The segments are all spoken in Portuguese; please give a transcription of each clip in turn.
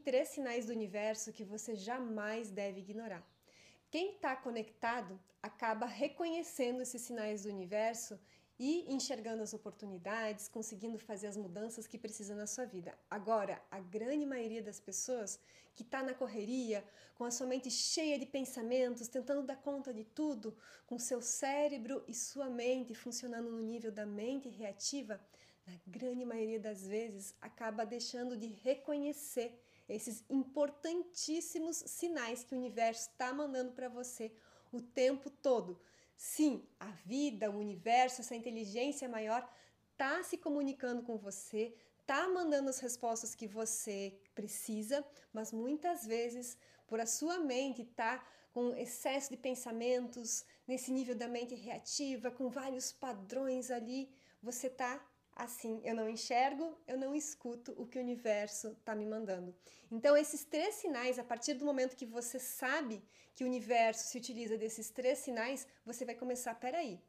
três sinais do universo que você jamais deve ignorar. Quem está conectado acaba reconhecendo esses sinais do universo e enxergando as oportunidades, conseguindo fazer as mudanças que precisa na sua vida. Agora, a grande maioria das pessoas que está na correria, com a sua mente cheia de pensamentos, tentando dar conta de tudo, com seu cérebro e sua mente funcionando no nível da mente reativa, na grande maioria das vezes acaba deixando de reconhecer esses importantíssimos sinais que o universo está mandando para você o tempo todo. Sim, a vida, o universo, essa inteligência maior tá se comunicando com você, tá mandando as respostas que você precisa, mas muitas vezes por a sua mente tá com excesso de pensamentos, nesse nível da mente reativa, com vários padrões ali, você tá assim, eu não enxergo, eu não escuto o que o universo está me mandando. Então, esses três sinais, a partir do momento que você sabe que o universo se utiliza desses três sinais, você vai começar, peraí,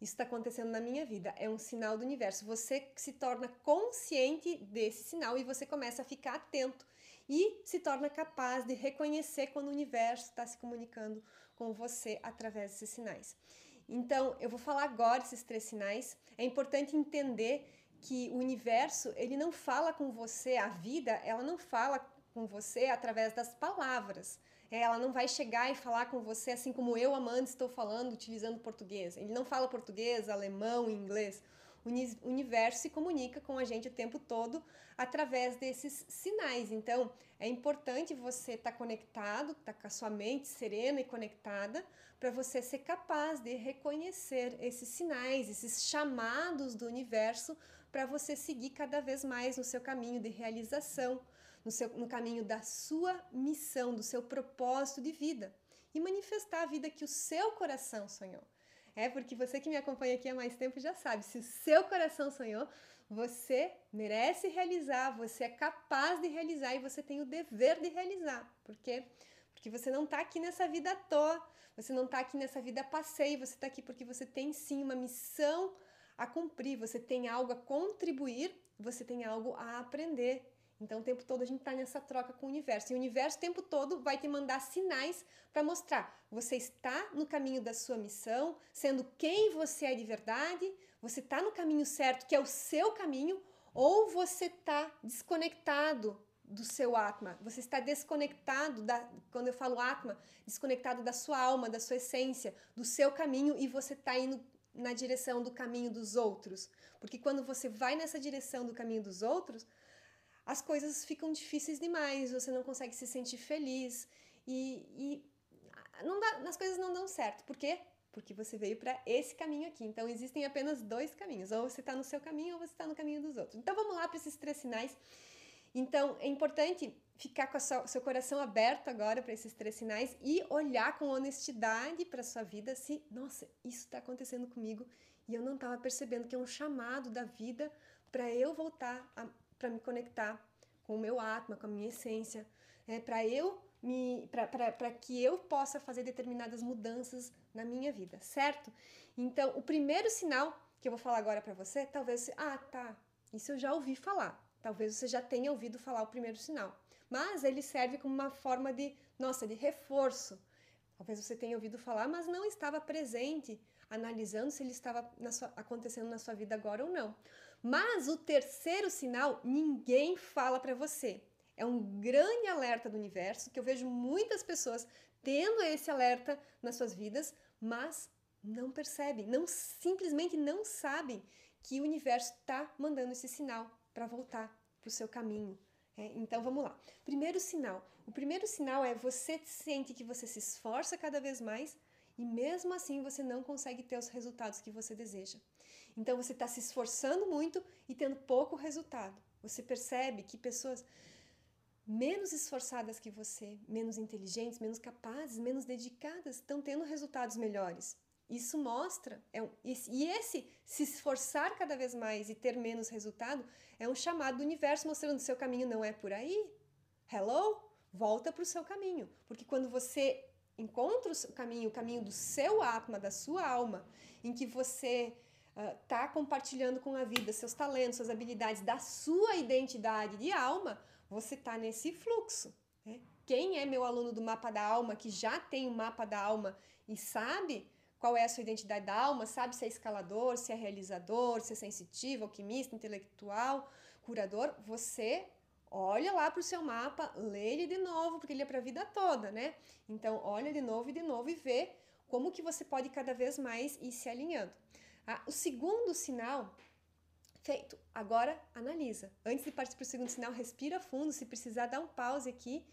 isso está acontecendo na minha vida, é um sinal do universo. Você se torna consciente desse sinal e você começa a ficar atento e se torna capaz de reconhecer quando o universo está se comunicando com você através desses sinais. Então, eu vou falar agora esses três sinais. É importante entender que o universo, ele não fala com você, a vida, ela não fala com você através das palavras. É, ela não vai chegar e falar com você assim como eu, Amanda, estou falando utilizando português. Ele não fala português, alemão, inglês o universo se comunica com a gente o tempo todo através desses sinais. Então, é importante você estar tá conectado, estar tá com a sua mente serena e conectada, para você ser capaz de reconhecer esses sinais, esses chamados do universo, para você seguir cada vez mais no seu caminho de realização, no, seu, no caminho da sua missão, do seu propósito de vida e manifestar a vida que o seu coração sonhou. É porque você que me acompanha aqui há mais tempo já sabe, se o seu coração sonhou, você merece realizar, você é capaz de realizar e você tem o dever de realizar. Por quê? Porque você não está aqui nessa vida à toa, você não está aqui nessa vida a passeio, você está aqui porque você tem sim uma missão a cumprir, você tem algo a contribuir, você tem algo a aprender. Então, o tempo todo a gente está nessa troca com o universo. E o universo o tempo todo vai te mandar sinais para mostrar: você está no caminho da sua missão, sendo quem você é de verdade, você está no caminho certo, que é o seu caminho, ou você está desconectado do seu Atma. Você está desconectado da, quando eu falo Atma, desconectado da sua alma, da sua essência, do seu caminho e você está indo na direção do caminho dos outros. Porque quando você vai nessa direção do caminho dos outros, as coisas ficam difíceis demais, você não consegue se sentir feliz e, e não dá, as coisas não dão certo. Por quê? Porque você veio para esse caminho aqui. Então existem apenas dois caminhos: ou você está no seu caminho ou você está no caminho dos outros. Então vamos lá para esses três sinais. Então é importante ficar com o seu coração aberto agora para esses três sinais e olhar com honestidade para sua vida se, nossa, isso está acontecendo comigo e eu não estava percebendo que é um chamado da vida para eu voltar a para me conectar com o meu atma, com a minha essência, é, para eu me para que eu possa fazer determinadas mudanças na minha vida, certo? Então, o primeiro sinal que eu vou falar agora para você, talvez ah, tá, isso eu já ouvi falar. Talvez você já tenha ouvido falar o primeiro sinal, mas ele serve como uma forma de, nossa, de reforço. Talvez você tenha ouvido falar, mas não estava presente analisando se ele estava na sua, acontecendo na sua vida agora ou não. Mas o terceiro sinal ninguém fala para você. É um grande alerta do universo que eu vejo muitas pessoas tendo esse alerta nas suas vidas, mas não percebem, não simplesmente não sabem que o universo está mandando esse sinal para voltar para o seu caminho. É, então vamos lá. Primeiro sinal. O primeiro sinal é você sente que você se esforça cada vez mais, e mesmo assim você não consegue ter os resultados que você deseja. Então você está se esforçando muito e tendo pouco resultado. Você percebe que pessoas menos esforçadas que você, menos inteligentes, menos capazes, menos dedicadas, estão tendo resultados melhores. Isso mostra, é um, e esse se esforçar cada vez mais e ter menos resultado é um chamado do universo mostrando que seu caminho não é por aí. Hello? Volta para o seu caminho. Porque quando você encontra o caminho, o caminho do seu atma, da sua alma, em que você está uh, compartilhando com a vida seus talentos, suas habilidades, da sua identidade de alma, você está nesse fluxo. Né? Quem é meu aluno do mapa da alma, que já tem o mapa da alma e sabe qual é a sua identidade da alma, sabe se é escalador, se é realizador, se é sensitivo, alquimista, intelectual, curador, você olha lá para o seu mapa, lê ele de novo, porque ele é para a vida toda, né? Então, olha de novo e de novo e vê como que você pode cada vez mais ir se alinhando. Ah, o segundo sinal feito. Agora analisa. Antes de partir para o segundo sinal, respira fundo. Se precisar, dá um pause aqui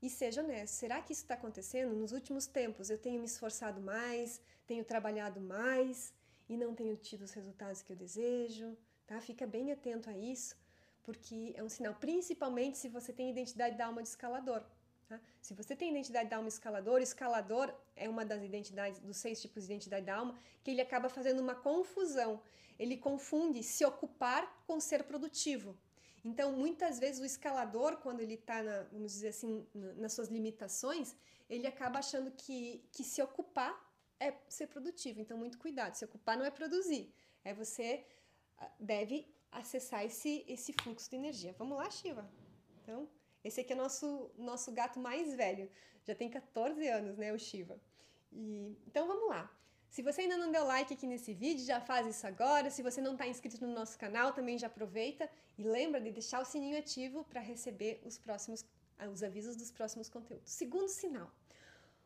e seja honesto. Será que isso está acontecendo? Nos últimos tempos eu tenho me esforçado mais, tenho trabalhado mais e não tenho tido os resultados que eu desejo, tá? Fica bem atento a isso, porque é um sinal, principalmente se você tem identidade da alma de escalador. Tá? Se você tem identidade da alma escalador, escalador é uma das identidades, dos seis tipos de identidade da alma, que ele acaba fazendo uma confusão. Ele confunde se ocupar com ser produtivo. Então, muitas vezes o escalador, quando ele está, vamos dizer assim, nas suas limitações, ele acaba achando que, que se ocupar é ser produtivo. Então, muito cuidado. Se ocupar não é produzir, é você ah, deve acessar esse, esse fluxo de energia. Vamos lá, Shiva. Então, esse aqui é nosso nosso gato mais velho. Já tem 14 anos, né, o Shiva. E, então, vamos lá. Se você ainda não deu like aqui nesse vídeo, já faz isso agora. Se você não está inscrito no nosso canal, também já aproveita e lembra de deixar o sininho ativo para receber os próximos ah, os avisos dos próximos conteúdos. Segundo sinal.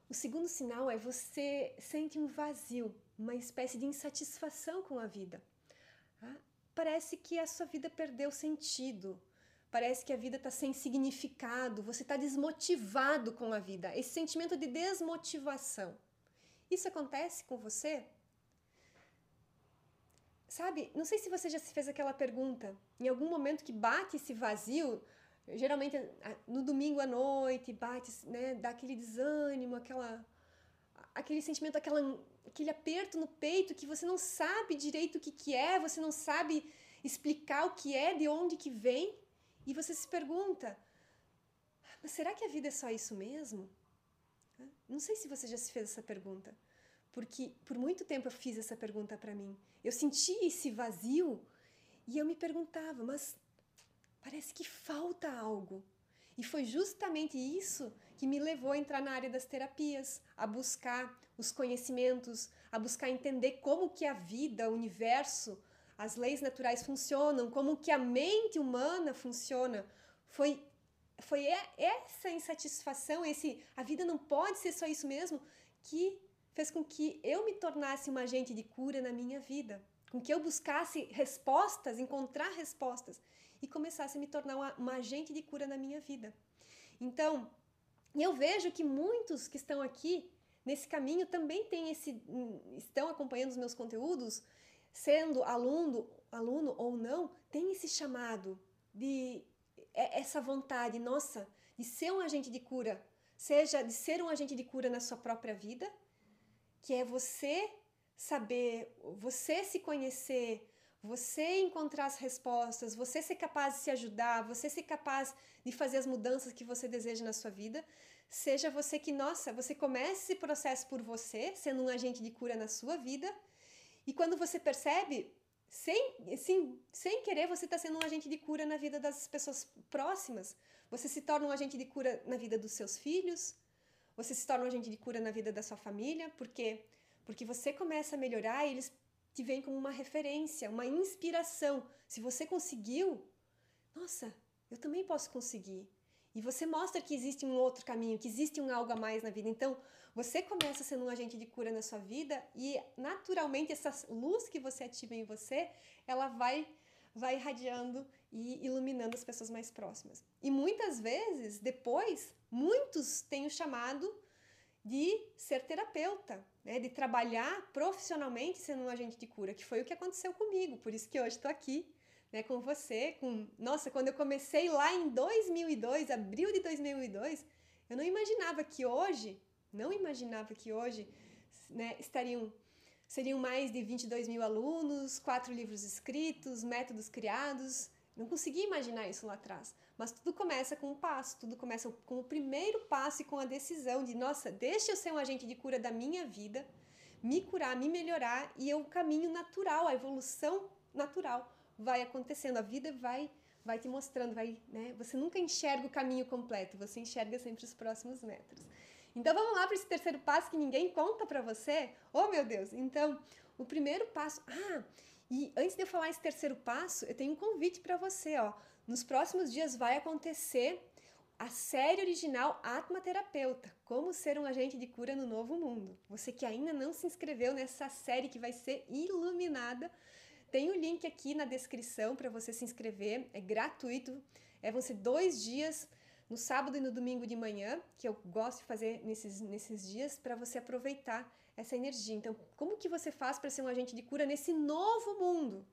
O segundo sinal é você sente um vazio, uma espécie de insatisfação com a vida. Ah, parece que a sua vida perdeu sentido. Parece que a vida está sem significado, você está desmotivado com a vida. Esse sentimento de desmotivação. Isso acontece com você? Sabe, não sei se você já se fez aquela pergunta, em algum momento que bate esse vazio, geralmente no domingo à noite, bate, né, dá aquele desânimo, aquela aquele sentimento, aquela, aquele aperto no peito que você não sabe direito o que, que é, você não sabe explicar o que é, de onde que vem, e você se pergunta, mas será que a vida é só isso mesmo? Não sei se você já se fez essa pergunta, porque por muito tempo eu fiz essa pergunta para mim. Eu senti esse vazio e eu me perguntava, mas parece que falta algo. E foi justamente isso que me levou a entrar na área das terapias, a buscar os conhecimentos, a buscar entender como que a vida, o universo, as leis naturais funcionam, como que a mente humana funciona. Foi foi essa insatisfação, esse a vida não pode ser só isso mesmo, que fez com que eu me tornasse uma agente de cura na minha vida, com que eu buscasse respostas, encontrar respostas e começasse a me tornar uma, uma agente de cura na minha vida. Então, eu vejo que muitos que estão aqui nesse caminho também têm esse estão acompanhando os meus conteúdos, sendo aluno, aluno ou não, tem esse chamado de é essa vontade nossa de ser um agente de cura, seja de ser um agente de cura na sua própria vida, que é você saber, você se conhecer, você encontrar as respostas, você ser capaz de se ajudar, você ser capaz de fazer as mudanças que você deseja na sua vida, seja você que, nossa, você comece esse processo por você, sendo um agente de cura na sua vida, e quando você percebe, sem, assim, sem querer, você está sendo um agente de cura na vida das pessoas próximas. Você se torna um agente de cura na vida dos seus filhos, você se torna um agente de cura na vida da sua família, porque porque você começa a melhorar e eles te veem como uma referência, uma inspiração. Se você conseguiu, nossa, eu também posso conseguir. E você mostra que existe um outro caminho, que existe um algo a mais na vida. Então, você começa sendo um agente de cura na sua vida e naturalmente essa luz que você ativa em você, ela vai vai irradiando e iluminando as pessoas mais próximas. E muitas vezes, depois, muitos têm o chamado de ser terapeuta, né? de trabalhar profissionalmente sendo um agente de cura, que foi o que aconteceu comigo. Por isso que hoje estou aqui né, com você. Com... Nossa, quando eu comecei lá em 2002, abril de 2002, eu não imaginava que hoje não imaginava que hoje né, estariam seriam mais de 22 mil alunos, quatro livros escritos, métodos criados. Não conseguia imaginar isso lá atrás. Mas tudo começa com um passo, tudo começa com o primeiro passo e com a decisão de, nossa, deixa eu ser um agente de cura da minha vida, me curar, me melhorar e é o caminho natural, a evolução natural vai acontecendo, a vida vai vai te mostrando, vai, né? Você nunca enxerga o caminho completo, você enxerga sempre os próximos metros. Então vamos lá para esse terceiro passo que ninguém conta para você. Oh meu Deus! Então, o primeiro passo. Ah, e antes de eu falar esse terceiro passo, eu tenho um convite para você, ó. Nos próximos dias vai acontecer a série original Atma Terapeuta, como ser um agente de cura no novo mundo. Você que ainda não se inscreveu nessa série que vai ser iluminada, tem o link aqui na descrição para você se inscrever, é gratuito, é, vão ser dois dias no sábado e no domingo de manhã, que eu gosto de fazer nesses, nesses dias, para você aproveitar essa energia. Então, como que você faz para ser um agente de cura nesse novo mundo?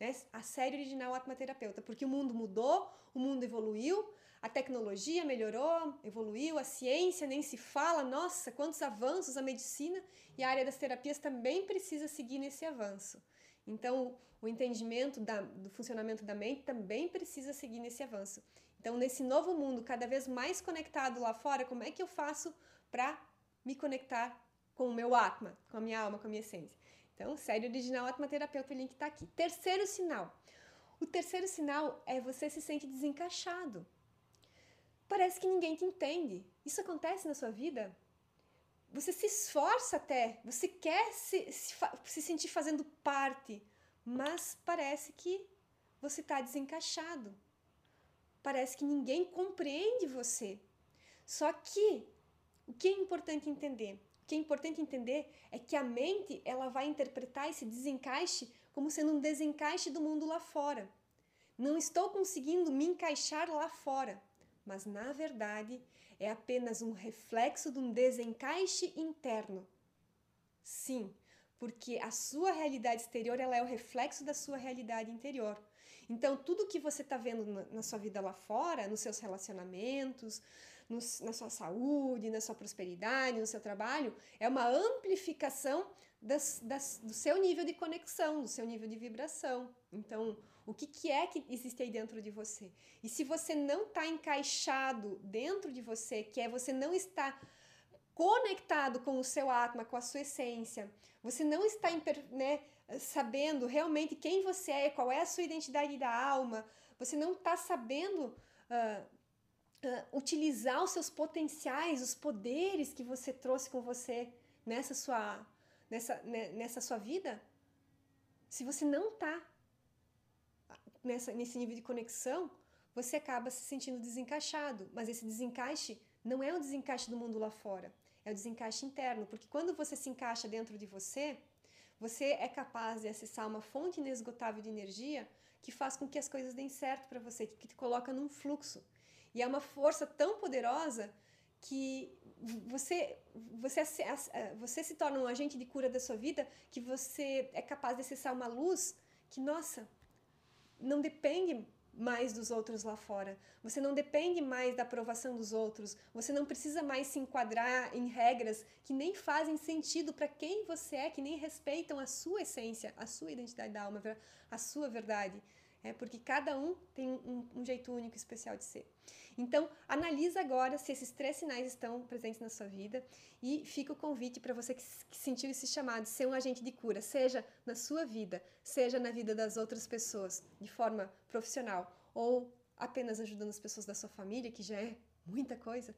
Né? A série original Atmaterapeuta, porque o mundo mudou, o mundo evoluiu, a tecnologia melhorou, evoluiu, a ciência nem se fala, nossa, quantos avanços, a medicina e a área das terapias também precisa seguir nesse avanço. Então, o entendimento da, do funcionamento da mente também precisa seguir nesse avanço. Então, nesse novo mundo, cada vez mais conectado lá fora, como é que eu faço para me conectar com o meu Atma, com a minha alma, com a minha essência? Então, série original Atma Terapeuta, o link está aqui. Terceiro sinal. O terceiro sinal é você se sente desencaixado. Parece que ninguém te entende. Isso acontece na sua vida? Você se esforça até, você quer se, se, se sentir fazendo parte, mas parece que você está desencaixado parece que ninguém compreende você. Só que o que é importante entender? Que é importante entender é que a mente ela vai interpretar esse desencaixe como sendo um desencaixe do mundo lá fora. Não estou conseguindo me encaixar lá fora, mas na verdade é apenas um reflexo de um desencaixe interno. Sim, porque a sua realidade exterior ela é o reflexo da sua realidade interior. Então, tudo que você está vendo na, sua vida lá fora, nos seus relacionamentos, nos, na sua saúde, na sua prosperidade, no seu trabalho, é uma amplificação das, das, do seu nível de conexão, do seu nível de vibração. Então, o que, que é que existe aí dentro de você? E se você não está encaixado dentro de você, que é você não está conectado com o seu atma, com a sua essência, você não está né, sabendo realmente quem você é, qual é a sua identidade da alma, você não está sabendo uh, uh, utilizar os seus potenciais, os poderes que você trouxe com você nessa sua, nessa, né, nessa sua vida, se você não está nessa, nesse nível de conexão, você acaba se sentindo desencaixado. Mas esse desencaixe não é o desencaixe do mundo lá fora, é o desencaixe interno, porque quando você se encaixa dentro de você, você é capaz de acessar uma fonte inesgotável de energia que faz com que as coisas deem certo para você, que te coloca num fluxo. E é uma força tão poderosa que você, você, você se torna um agente de cura da sua vida, que você é capaz de acessar uma luz que, nossa, não depende mais dos outros lá fora. Você não depende mais da aprovação dos outros. Você não precisa mais se enquadrar em regras que nem fazem sentido para quem você é, que nem respeitam a sua essência, a sua identidade da alma, a sua verdade. É porque cada um tem um, um jeito único, especial de ser. Então, analisa agora se esses três sinais estão presentes na sua vida e fica o convite para você que, que sentiu esse chamado de ser um agente de cura, seja na sua vida, seja na vida das outras pessoas, de forma profissional ou apenas ajudando as pessoas da sua família, que já é muita coisa.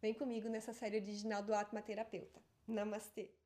Vem comigo nessa série original do Atma Terapeuta. Namastê!